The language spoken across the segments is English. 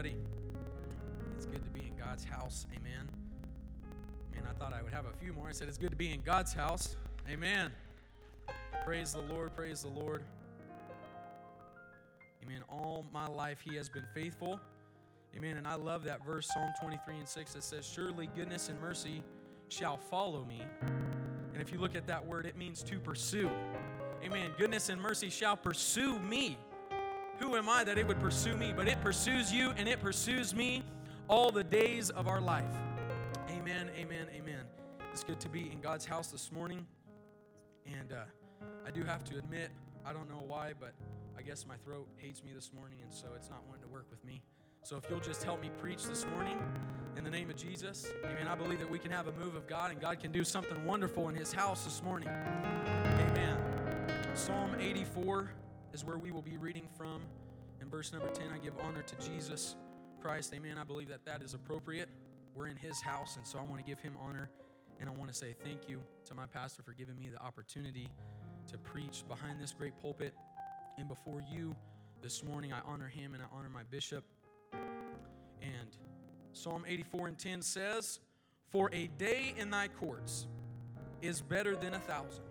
everybody. It's good to be in God's house. Amen. Man, I thought I would have a few more. I said it's good to be in God's house. Amen. Praise the Lord. Praise the Lord. Amen. All my life, He has been faithful. Amen. And I love that verse, Psalm 23 and 6, that says, Surely goodness and mercy shall follow me. And if you look at that word, it means to pursue. Amen. Goodness and mercy shall pursue me. Who am I that it would pursue me? But it pursues you and it pursues me all the days of our life. Amen, amen, amen. It's good to be in God's house this morning. And uh, I do have to admit, I don't know why, but I guess my throat hates me this morning, and so it's not wanting to work with me. So if you'll just help me preach this morning in the name of Jesus, amen. I believe that we can have a move of God and God can do something wonderful in His house this morning. Amen. Psalm 84 is where we will be reading from. In verse number 10, I give honor to Jesus Christ. Amen. I believe that that is appropriate. We're in his house, and so I want to give him honor. And I want to say thank you to my pastor for giving me the opportunity to preach behind this great pulpit. And before you this morning, I honor him and I honor my bishop. And Psalm 84 and 10 says, For a day in thy courts is better than a thousand.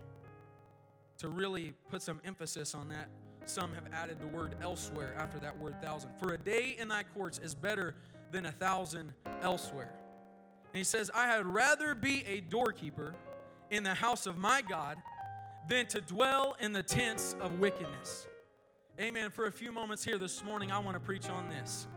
To really put some emphasis on that, some have added the word elsewhere after that word thousand. For a day in thy courts is better than a thousand elsewhere. And he says, I had rather be a doorkeeper in the house of my God than to dwell in the tents of wickedness. Amen. For a few moments here this morning, I want to preach on this.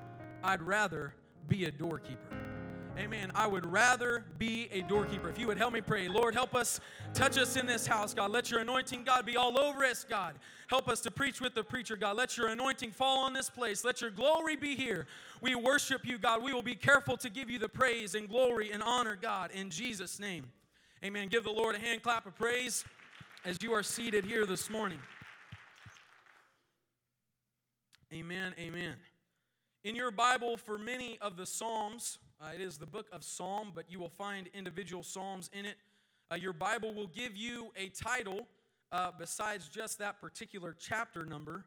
I'd rather be a doorkeeper. Amen. I would rather be a doorkeeper. If you would help me pray, Lord, help us, touch us in this house, God. Let your anointing, God, be all over us, God. Help us to preach with the preacher, God. Let your anointing fall on this place. Let your glory be here. We worship you, God. We will be careful to give you the praise and glory and honor, God, in Jesus' name. Amen. Give the Lord a hand clap of praise as you are seated here this morning. Amen. Amen. In your Bible, for many of the Psalms, uh, it is the book of Psalm, but you will find individual Psalms in it. Uh, your Bible will give you a title uh, besides just that particular chapter number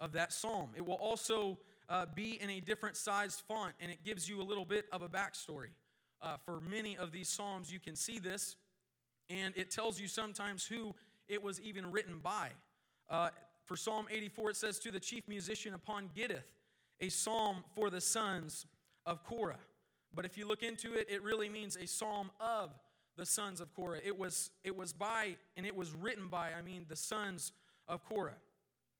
of that Psalm. It will also uh, be in a different sized font, and it gives you a little bit of a backstory. Uh, for many of these Psalms, you can see this, and it tells you sometimes who it was even written by. Uh, for Psalm 84, it says, To the chief musician upon Gittith, a psalm for the sons of Korah. But if you look into it, it really means a psalm of the sons of Korah. It was, it was by and it was written by, I mean, the sons of Korah.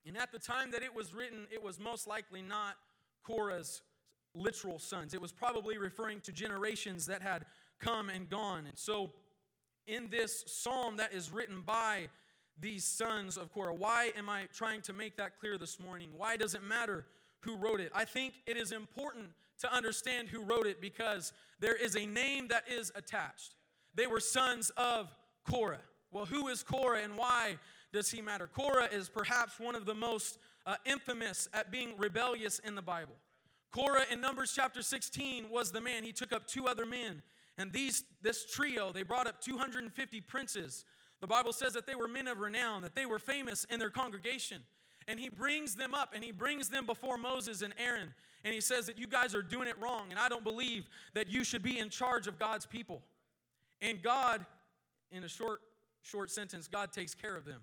And at the time that it was written, it was most likely not Korah's literal sons. It was probably referring to generations that had come and gone. And so, in this psalm that is written by these sons of Korah, why am I trying to make that clear this morning? Why does it matter who wrote it? I think it is important to understand who wrote it because there is a name that is attached. They were sons of Korah. Well, who is Korah and why does he matter? Korah is perhaps one of the most uh, infamous at being rebellious in the Bible. Korah in Numbers chapter 16 was the man. He took up two other men. And these, this trio, they brought up 250 princes. The Bible says that they were men of renown, that they were famous in their congregation. And he brings them up and he brings them before Moses and Aaron and he says that you guys are doing it wrong, and I don't believe that you should be in charge of God's people. And God, in a short, short sentence, God takes care of them.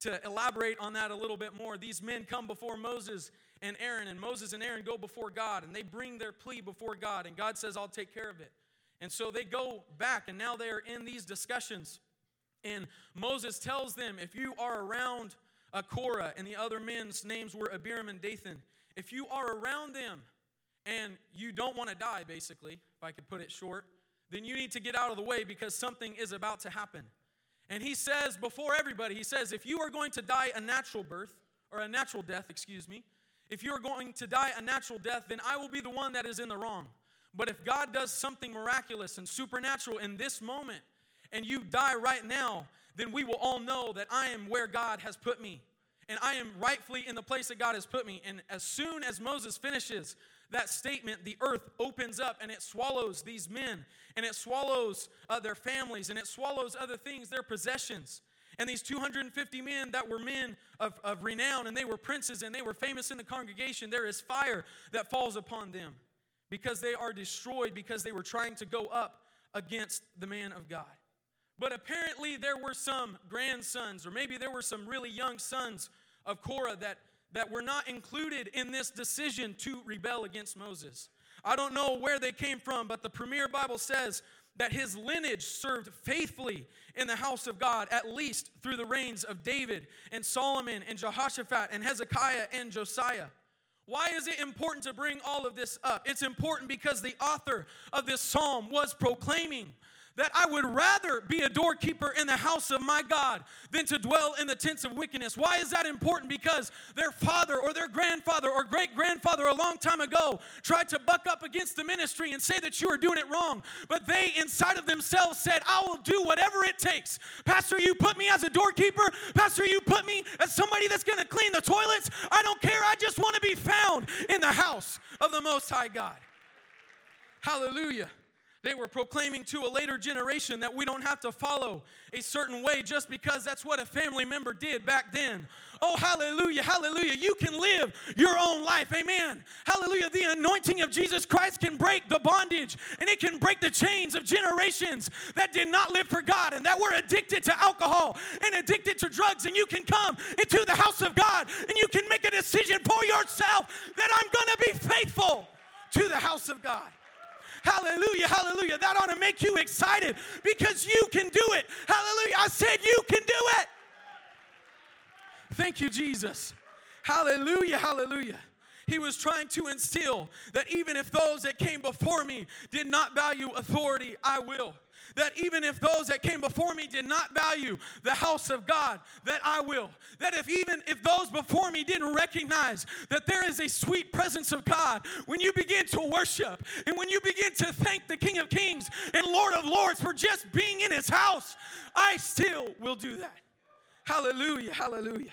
To elaborate on that a little bit more, these men come before Moses and Aaron, and Moses and Aaron go before God, and they bring their plea before God, and God says, I'll take care of it. And so they go back, and now they are in these discussions. And Moses tells them, if you are around a Korah, and the other men's names were Abiram and Dathan, if you are around them and you don't want to die, basically, if I could put it short, then you need to get out of the way because something is about to happen. And he says, before everybody, he says, if you are going to die a natural birth, or a natural death, excuse me, if you are going to die a natural death, then I will be the one that is in the wrong. But if God does something miraculous and supernatural in this moment, and you die right now, then we will all know that I am where God has put me and I am rightfully in the place that God has put me. And as soon as Moses finishes that statement, the earth opens up and it swallows these men, and it swallows uh, their families, and it swallows other things, their possessions. And these 250 men that were men of, of renown and they were princes and they were famous in the congregation, there is fire that falls upon them because they are destroyed because they were trying to go up against the man of God. But apparently, there were some grandsons, or maybe there were some really young sons of Korah that, that were not included in this decision to rebel against Moses. I don't know where they came from, but the Premier Bible says that his lineage served faithfully in the house of God, at least through the reigns of David and Solomon and Jehoshaphat and Hezekiah and Josiah. Why is it important to bring all of this up? It's important because the author of this psalm was proclaiming that I would rather be a doorkeeper in the house of my God than to dwell in the tents of wickedness. Why is that important? Because their father or their grandfather or great grandfather a long time ago tried to buck up against the ministry and say that you are doing it wrong. But they inside of themselves said, I will do whatever it takes. Pastor, you put me as a doorkeeper. Pastor, you put me as somebody that's going to clean the toilets. I don't care. I just want to be found in the house of the Most High God. Hallelujah. They were proclaiming to a later generation that we don't have to follow a certain way just because that's what a family member did back then. Oh, hallelujah, hallelujah. You can live your own life. Amen. Hallelujah. The anointing of Jesus Christ can break the bondage and it can break the chains of generations that did not live for God and that were addicted to alcohol and addicted to drugs. And you can come into the house of God and you can make a decision for yourself that I'm going to be faithful to the house of God. Hallelujah, hallelujah. That ought to make you excited because you can do it. Hallelujah. I said you can do it. Thank you, Jesus. Hallelujah, hallelujah. He was trying to instill that even if those that came before me did not value authority, I will that even if those that came before me did not value the house of God, that I will. That if even if those before me didn't recognize that there is a sweet presence of God, when you begin to worship and when you begin to thank the King of Kings and Lord of Lords for just being in his house, I still will do that. Hallelujah, hallelujah.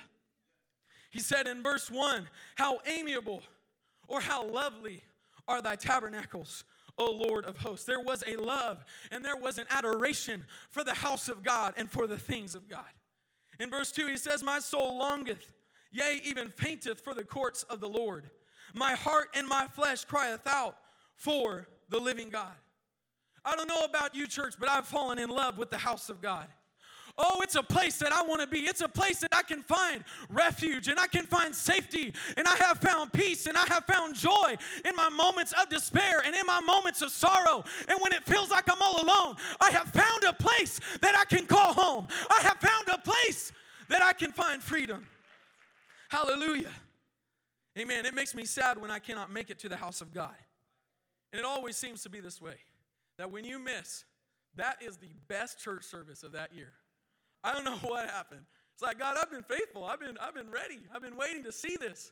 He said in verse 1 How amiable or how lovely are thy tabernacles, O Lord of hosts. There was a love and there was an adoration for the house of God and for the things of God. In verse 2, he says, My soul longeth, yea, even fainteth for the courts of the Lord. My heart and my flesh crieth out for the living God. I don't know about you, church, but I've fallen in love with the house of God. Oh, it's a place that I want to be. It's a place that I can find refuge and I can find safety. And I have found peace and I have found joy in my moments of despair and in my moments of sorrow. And when it feels like I'm all alone, I have found a place that I can call home. I have found a place that I can find freedom. Hallelujah. Amen. It makes me sad when I cannot make it to the house of God. And it always seems to be this way that when you miss, that is the best church service of that year. I don't know what happened. It's like, God, I've been faithful. I've been, I've been ready. I've been waiting to see this.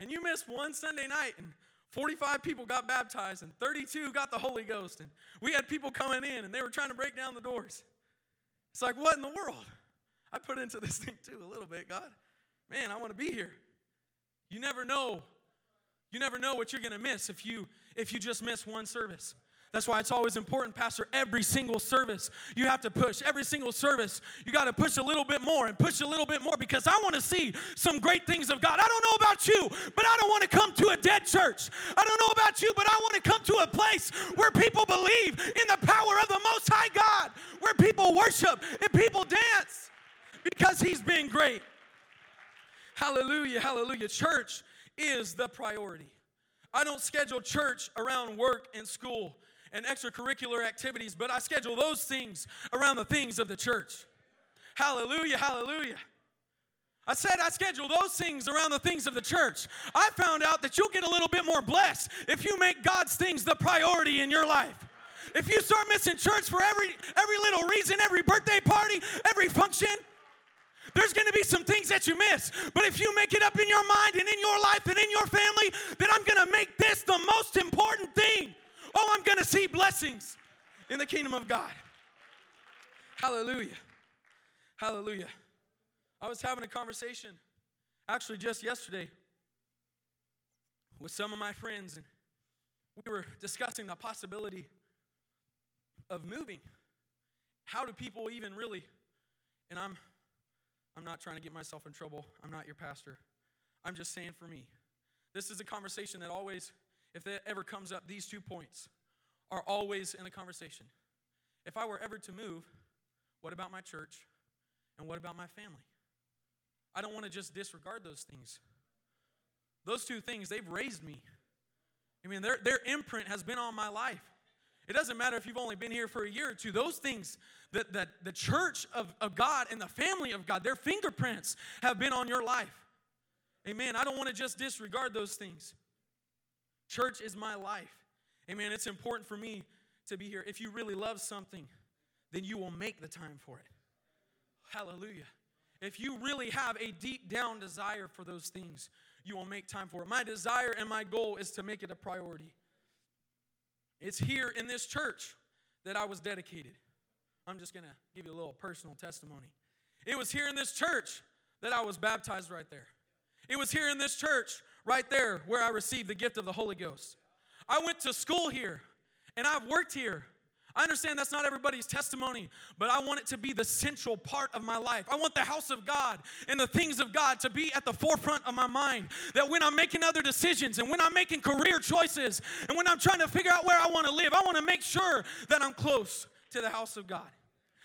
And you missed one Sunday night, and 45 people got baptized, and 32 got the Holy Ghost. And we had people coming in, and they were trying to break down the doors. It's like, what in the world? I put into this thing too a little bit, God. Man, I want to be here. You never know. You never know what you're going to miss if you if you just miss one service. That's why it's always important, Pastor. Every single service, you have to push. Every single service, you got to push a little bit more and push a little bit more because I want to see some great things of God. I don't know about you, but I don't want to come to a dead church. I don't know about you, but I want to come to a place where people believe in the power of the Most High God, where people worship and people dance because He's been great. Hallelujah, hallelujah. Church is the priority. I don't schedule church around work and school and extracurricular activities, but I schedule those things around the things of the church. Hallelujah, hallelujah. I said I schedule those things around the things of the church. I found out that you'll get a little bit more blessed if you make God's things the priority in your life. If you start missing church for every every little reason, every birthday party, every function, there's going to be some things that you miss. But if you make it up in your mind and in your life and in your family that I'm going to make this the most important thing, Oh, I'm going to see blessings in the kingdom of God. Hallelujah. Hallelujah. I was having a conversation actually just yesterday with some of my friends, and we were discussing the possibility of moving. How do people even really, and I'm I'm not trying to get myself in trouble. I'm not your pastor. I'm just saying for me. This is a conversation that always, if it ever comes up, these two points are always in the conversation. If I were ever to move, what about my church? And what about my family? I don't want to just disregard those things. Those two things, they've raised me. I mean, their, their imprint has been on my life. It doesn't matter if you've only been here for a year or two. Those things that, that the church of, of God and the family of God, their fingerprints have been on your life. Amen. I don't want to just disregard those things. Church is my life. Amen. It's important for me to be here. If you really love something, then you will make the time for it. Hallelujah. If you really have a deep down desire for those things, you will make time for it. My desire and my goal is to make it a priority. It's here in this church that I was dedicated. I'm just going to give you a little personal testimony. It was here in this church that I was baptized right there. It was here in this church right there where I received the gift of the Holy Ghost. I went to school here and I've worked here I understand that's not everybody's testimony, but I want it to be the central part of my life. I want the house of God and the things of God to be at the forefront of my mind. That when I'm making other decisions and when I'm making career choices and when I'm trying to figure out where I want to live, I want to make sure that I'm close to the house of God.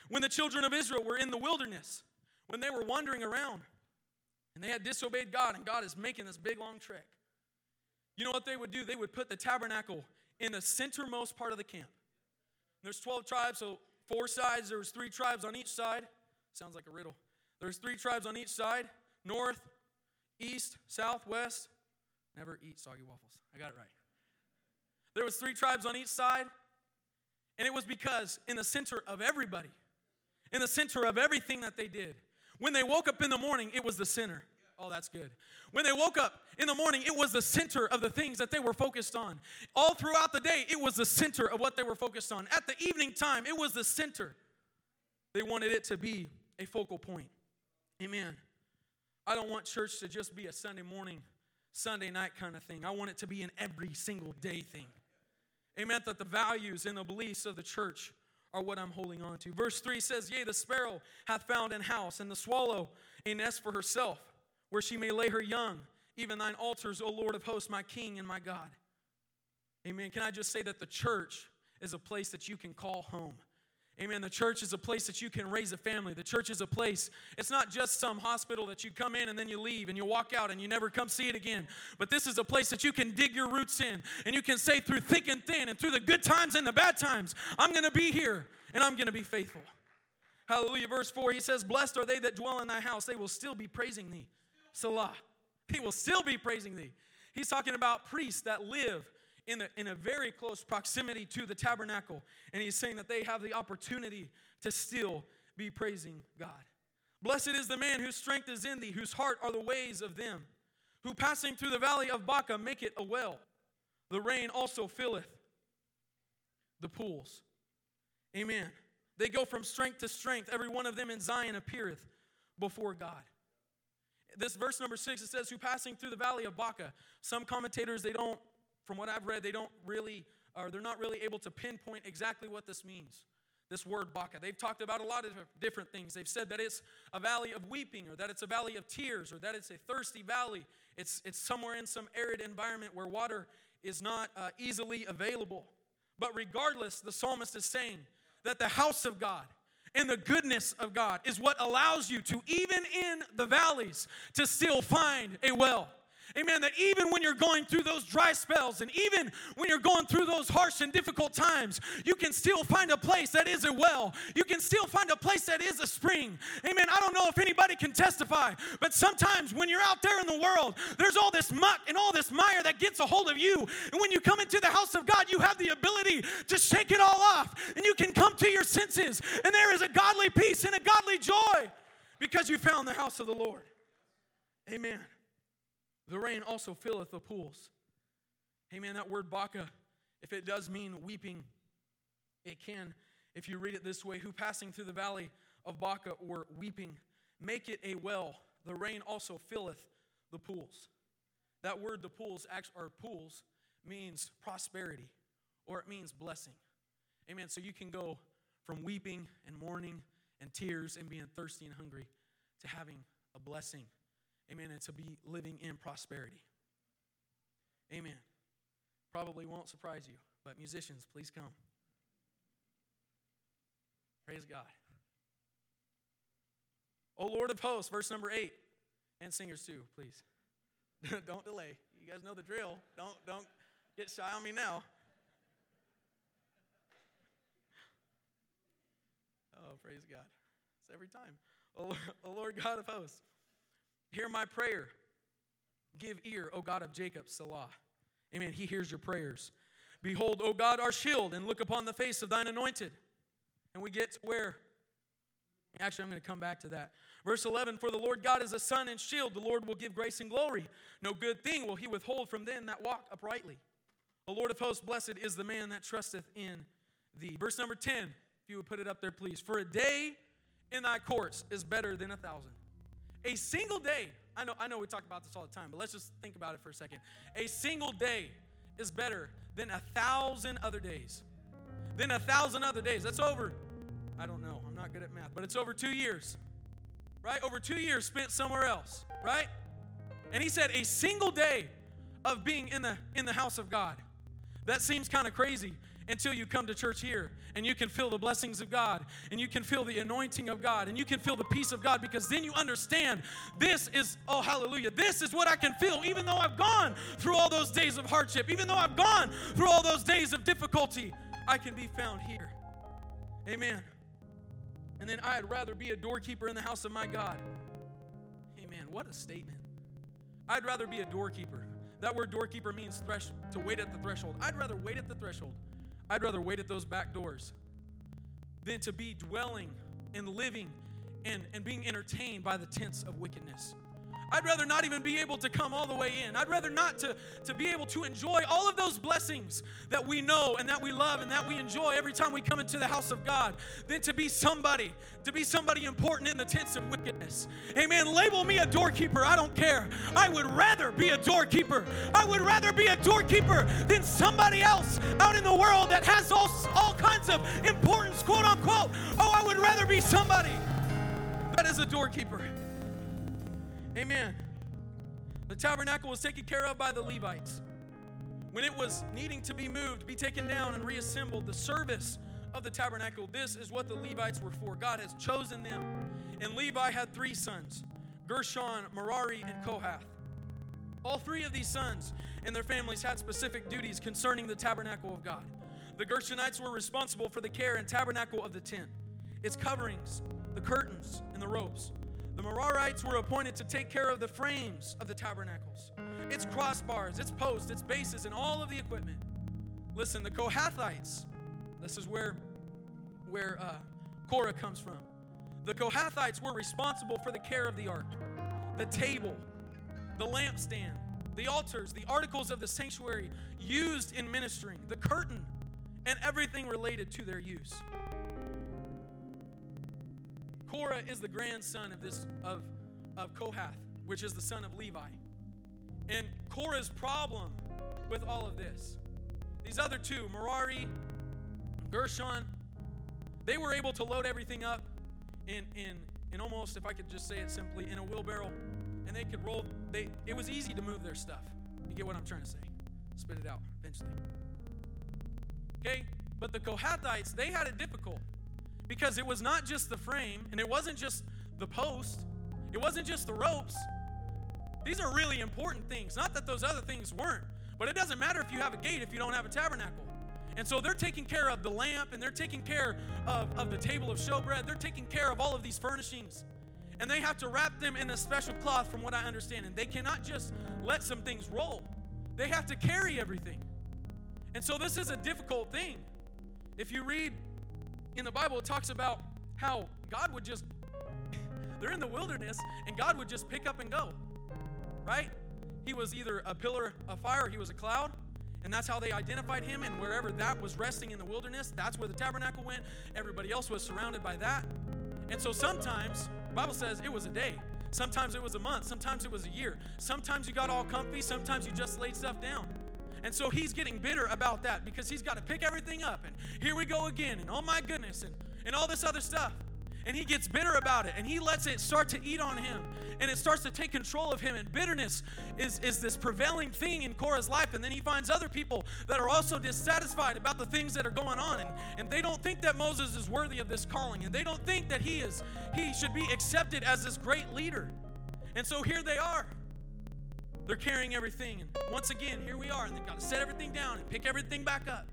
When the children of Israel were in the wilderness, when they were wandering around and they had disobeyed God, and God is making this big long trek, you know what they would do? They would put the tabernacle in the centermost part of the camp. There's 12 tribes, so four sides. There was three tribes on each side. Sounds like a riddle. There's three tribes on each side north, east, south, west. Never eat soggy waffles. I got it right. There was three tribes on each side, and it was because in the center of everybody, in the center of everything that they did, when they woke up in the morning, it was the center. Oh, that's good. When they woke up in the morning, it was the center of the things that they were focused on. All throughout the day, it was the center of what they were focused on. At the evening time, it was the center. They wanted it to be a focal point. Amen. I don't want church to just be a Sunday morning, Sunday night kind of thing. I want it to be an every single day thing. Amen. That the values and the beliefs of the church are what I'm holding on to. Verse 3 says, Yea, the sparrow hath found an house, and the swallow a nest for herself where she may lay her young, even thine altars, O Lord of hosts, my King and my God. Amen. Can I just say that the church is a place that you can call home? Amen. The church is a place that you can raise a family. The church is a place, it's not just some hospital that you come in and then you leave and you walk out and you never come see it again. But this is a place that you can dig your roots in and you can say through thick and thin and through the good times and the bad times, I'm going to be here and I'm going to be faithful. Hallelujah. Verse 4, he says, Blessed are they that dwell in thy house, they will still be praising thee. Selah. He will still be praising thee. He's talking about priests that live in, in a very close proximity to the tabernacle. And he's saying that they have the opportunity to still be praising God. Blessed is the man whose strength is in thee, whose heart are the ways of them, who passing through the valley of Baca make it a well. The rain also filleth the pools. Amen. They go from strength to strength. Every one of them in Zion appeareth before God. This verse number six, it says, who passing through the valley of Baca. Some commentators, they don't, from what I've read, they don't really, or they're not really able to pinpoint exactly what this means. This word Baca. They've talked about a lot of different things. They've said that it's a valley of weeping, or that it's a valley of tears, or that it's a thirsty valley. It's, it's somewhere in some arid environment where water is not uh, easily available. But regardless, the psalmist is saying that the house of God, and the goodness of God is what allows you to, even in the valleys, to still find a well. Amen. That even when you're going through those dry spells and even when you're going through those harsh and difficult times, you can still find a place that is a well. You can still find a place that is a spring. Amen. I don't know if anybody can testify, but sometimes when you're out there in the world, there's all this muck and all this mire that gets a hold of you. And when you come into the house of God, you have the ability to shake it all off and you can come to your senses. And there is a godly peace and a godly joy because you found the house of the Lord. Amen. The rain also filleth the pools. Amen. That word Baca, if it does mean weeping, it can, if you read it this way, who passing through the valley of Baca or weeping, make it a well. The rain also filleth the pools. That word, the pools, or pools, means prosperity or it means blessing. Amen. So you can go from weeping and mourning and tears and being thirsty and hungry to having a blessing. Amen. And to be living in prosperity. Amen. Probably won't surprise you, but musicians, please come. Praise God. O Lord of hosts, verse number eight. And singers too, please. don't delay. You guys know the drill. Don't don't get shy on me now. Oh, praise God. It's every time. Oh, o oh, Lord God of hosts, hear my prayer. Give ear, O God of Jacob, Selah. Amen. He hears your prayers. Behold, O God, our shield, and look upon the face of thine anointed. And we get to where? Actually, I'm going to come back to that. Verse 11 For the Lord God is a sun and shield. The Lord will give grace and glory. No good thing will he withhold from them that walk uprightly. The Lord of hosts, blessed is the man that trusteth in thee. Verse number 10, if you would put it up there, please. For a day in thy courts is better than a thousand. A single day, I know, I know we talk about this all the time, but let's just think about it for a second. A single day is better than a thousand other days. Than a thousand other days. That's over, I don't know, I'm not good at math, but it's over two years right? Over two years spent somewhere else, right? And he said, a single day of being in the in the house of God. That seems kind of crazy until you come to church here and you can feel the blessings of God and you can feel the anointing of God and you can feel the peace of God because then you understand this is, oh, hallelujah, this is what I can feel even though I've gone through all those days of hardship, even though I've gone through all those days of difficulty, I can be found here. Amen. And then I'd rather be a doorkeeper in the house of my God. Amen. What a statement. I'd rather be a doorkeeper. That word doorkeeper means thresh, to wait at the threshold. I'd rather wait at the threshold. I'd rather wait at those back doors than to be dwelling and living and, and being entertained by the tents of wickedness. I'd rather not even be able to come all the way in. I'd rather not to, to be able to enjoy all of those blessings that we know and that we love and that we enjoy every time we come into the house of God than to be somebody, to be somebody important in the tents of wickedness. Amen. Label me a doorkeeper. I don't care. I would rather be a doorkeeper. I would rather be a doorkeeper than somebody else out in the world that has all, all kinds of importance, quote unquote. Oh, I would rather be somebody that is a doorkeeper. Amen. The tabernacle was taken care of by the Levites. When it was needing to be moved, be taken down, and reassembled, the service of the tabernacle, this is what the Levites were for. God has chosen them. And Levi had three sons Gershon, Merari, and Kohath. All three of these sons and their families had specific duties concerning the tabernacle of God. The Gershonites were responsible for the care and tabernacle of the tent, its coverings, the curtains, and the ropes. The Merarites were appointed to take care of the frames of the tabernacles, its crossbars, its posts, its bases, and all of the equipment. Listen, the Kohathites, this is where, where uh, Korah comes from. The Kohathites were responsible for the care of the ark, the table, the lampstand, the altars, the articles of the sanctuary used in ministering, the curtain, and everything related to their use. Korah is the grandson of this of, of Kohath, which is the son of Levi. And Korah's problem with all of this, these other two, Merari, Gershon, they were able to load everything up in in in almost, if I could just say it simply, in a wheelbarrow, and they could roll. They it was easy to move their stuff. You get what I'm trying to say? Spit it out eventually. Okay, but the Kohathites they had it difficult because it was not just the frame and it wasn't just the post, it wasn't just the ropes. These are really important things. Not that those other things weren't, but it doesn't matter if you have a gate if you don't have a tabernacle. And so they're taking care of the lamp and they're taking care of, of the table of showbread. They're taking care of all of these furnishings. And they have to wrap them in a special cloth, from what I understand. And they cannot just let some things roll, they have to carry everything. And so this is a difficult thing. If you read in the Bible, it talks about how God would just, they're in the wilderness, and God would just pick up and go, right? He was either a pillar of fire, he was a cloud, and that's how they identified him. And wherever that was resting in the wilderness, that's where the tabernacle went. Everybody else was surrounded by that. And so sometimes, Bible says it was a day. Sometimes it was a month. Sometimes it was a year. Sometimes you got all comfy. Sometimes you just laid stuff down. And so he's getting bitter about that because he's got to pick everything up. And here we go again. And oh my goodness. And, and all this other stuff. and he gets bitter about it and he lets it start to eat on him and it starts to take control of him and bitterness is, is this prevailing thing in Korah's life and then he finds other people that are also dissatisfied about the things that are going on and, and they don't think that Moses is worthy of this calling and they don't think that he is he should be accepted as this great leader and so here they are they're carrying everything and once again here we are and they've got to set everything down and pick everything back up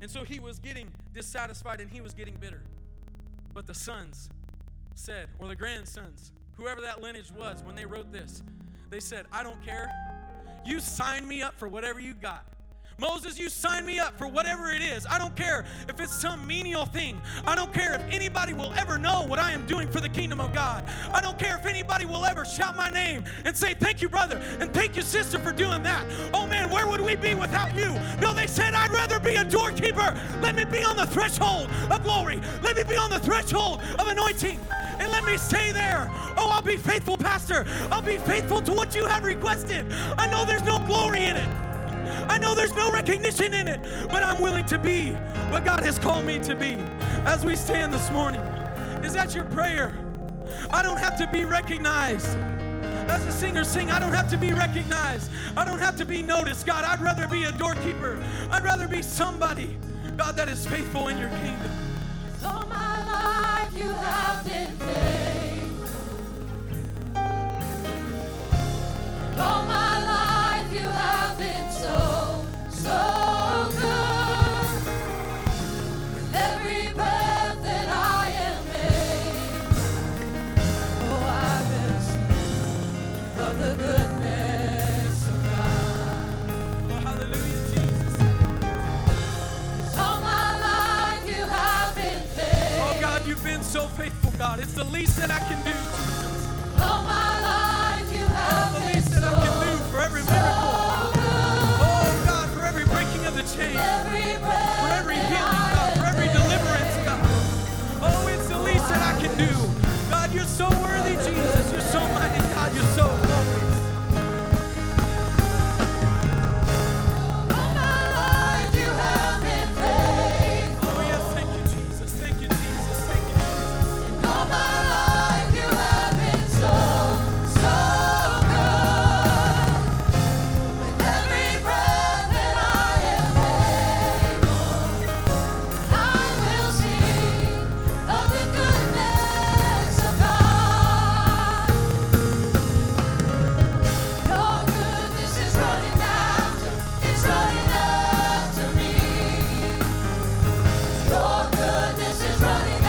and so he was getting dissatisfied and he was getting bitter but the sons said, or the grandsons, whoever that lineage was, when they wrote this, they said, I don't care. You sign me up for whatever you got. Moses, you sign me up for whatever it is. I don't care if it's some menial thing. I don't care if anybody will ever know what I am doing for the kingdom of God. I don't care if anybody will ever shout my name and say, Thank you, brother, and thank you, sister, for doing that. Oh man, where would we be without you? No, they said, I'd rather be a doorkeeper. Let me be on the threshold of glory. Let me be on the threshold of anointing. And let me stay there. Oh, I'll be faithful, Pastor. I'll be faithful to what you have requested. I know there's no glory in it. I know there's no recognition in it, but I'm willing to be what God has called me to be. As we stand this morning, is that your prayer? I don't have to be recognized. As the singers sing, I don't have to be recognized. I don't have to be noticed. God, I'd rather be a doorkeeper. I'd rather be somebody, God, that is faithful in your kingdom. All my life you have been God. It's the least that I can do. All my life you have The least that I can do for every miracle. so. Oh, God, for every breaking of the chain. Every for every healing, God, for every deliverance, God. Oh, it's the least that I can do. God, you're so worthy,